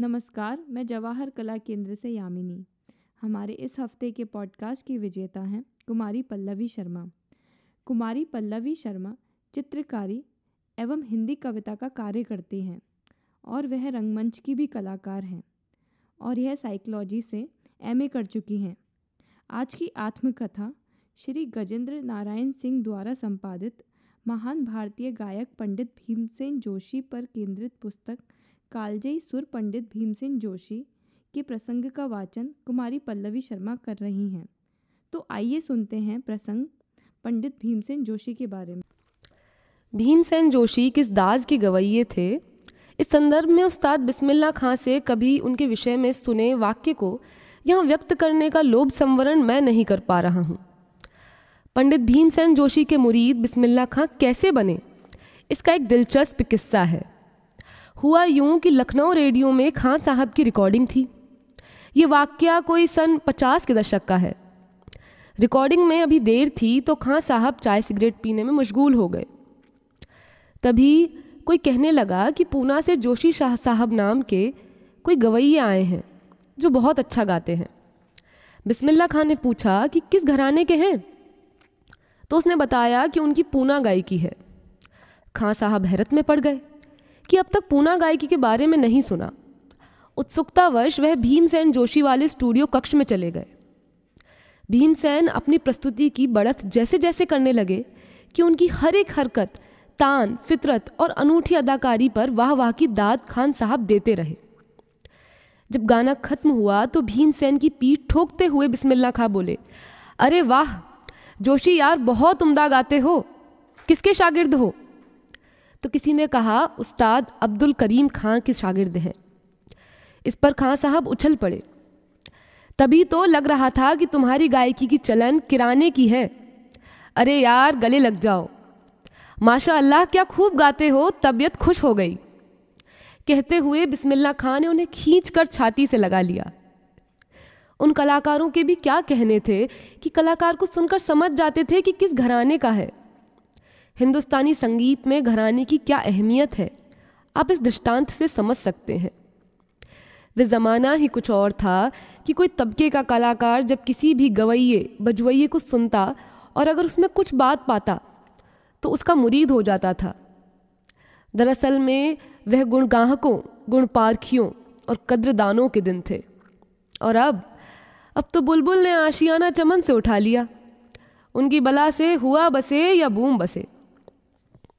नमस्कार, मैं जवाहर कला केंद्र से यामिनी। हमारे इस हफ़्ते के पॉडकास्ट की विजेता हैं कुमारी पल्लवी शर्मा। कुमारी पल्लवी शर्मा चित्रकारी एवं हिंदी कविता का कार्य करती हैं और वह रंगमंच की भी कलाकार हैं और यह साइकोलॉजी से एमए कर चुकी हैं। आज की आत्मकथा श्री गजेंद्र नारायण सिंह द्वारा संपादित महान भारतीय गायक पंडित भीमसेन जोशी पर केंद्रित पुस्तक कालजयी सुर पंडित भीमसेन जोशी के प्रसंग का वाचन कुमारी पल्लवी शर्मा कर रही हैं। तो आइए सुनते हैं प्रसंग पंडित भीमसेन जोशी के बारे में। भीमसेन जोशी किस दाज के गवैये थे? इस संदर्भ में उस्ताद बिस्मिल्ला खां से कभी उनके विषय में सुने वाक्य को यहाँ व्यक्त करने का लोभ संवरण मैं नहीं कर पा रहा हूँ। पंडित भीमसेन जोशी के मुरीद बिस्मिल्ला खां कैसे बने? इसका एक दिलचस्प किस्सा है। हुआ यूँ कि लखनऊ रेडियो में खान साहब की रिकॉर्डिंग थी। ये वाक्य कोई सन पचास के दशक का है। रिकॉर्डिंग में अभी देर थी तो खां साहब चाय सिगरेट पीने में मशगूल हो गए। तभी कोई कहने लगा कि पूना से जोशी शाह साहब नाम के कोई गवैये आए हैं, जो बहुत अच्छा गाते हैं। बिस्मिल्ला खान ने पूछा कि किस घराने के हैं? तो उसने बताया कि उनकी पूना गायकी है। खां साहब हैरत में पड़ गए। कि अब तक पूना गायकी के बारे में नहीं सुना। उत्सुकतावश वह भीमसेन जोशी वाले स्टूडियो कक्ष में चले गए। भीमसेन अपनी प्रस्तुति की बढ़त जैसे जैसे करने लगे कि उनकी हर एक हरकत, तान, फितरत और अनूठी अदाकारी पर वाह वाह की दाद खान साहब देते रहे। जब गाना खत्म हुआ तो भीमसेन की पीठ ठोकते हुए बिस्मिल्ला खा बोले, अरे वाह! जोशी यार, बहुत उम्दा गाते हो। किसके शागिर्द हो? तो किसी ने कहा, उस्ताद अब्दुल करीम खां के शागिर्द हैं? इस पर खां साहब उछल पड़े। तभी तो लग रहा था कि तुम्हारी गायकी की चलन किराने की है। अरे यार, गले लग जाओ। माशा अल्लाह क्या खूब गाते हो, तबीयत खुश हो गई। कहते हुए बिस्मिल्ला खां ने उन्हें खींच कर छाती से लगा लिया। उन कलाकारों के भी क्या कहने थे कि कलाकार को सुनकर समझ जाते थे कि किस घराने का है। हिंदुस्तानी संगीत में घराने की क्या अहमियत है? आप इस दृष्टांत से समझ सकते हैं। वे ज़माना ही कुछ और था कि कोई तबके का कलाकार जब किसी भी गवैये, बजवैये को सुनता और अगर उसमें कुछ बात पाता तो उसका मुरीद हो जाता था। दरअसल में वह गुणगाहकों गुण पारखियों और कद्रदानों के दिन थे। और अब अब तो बुलबुल ने आशियाना चमन से उठा लिया। उनकी बला से हुआ बसे या बूम बसे।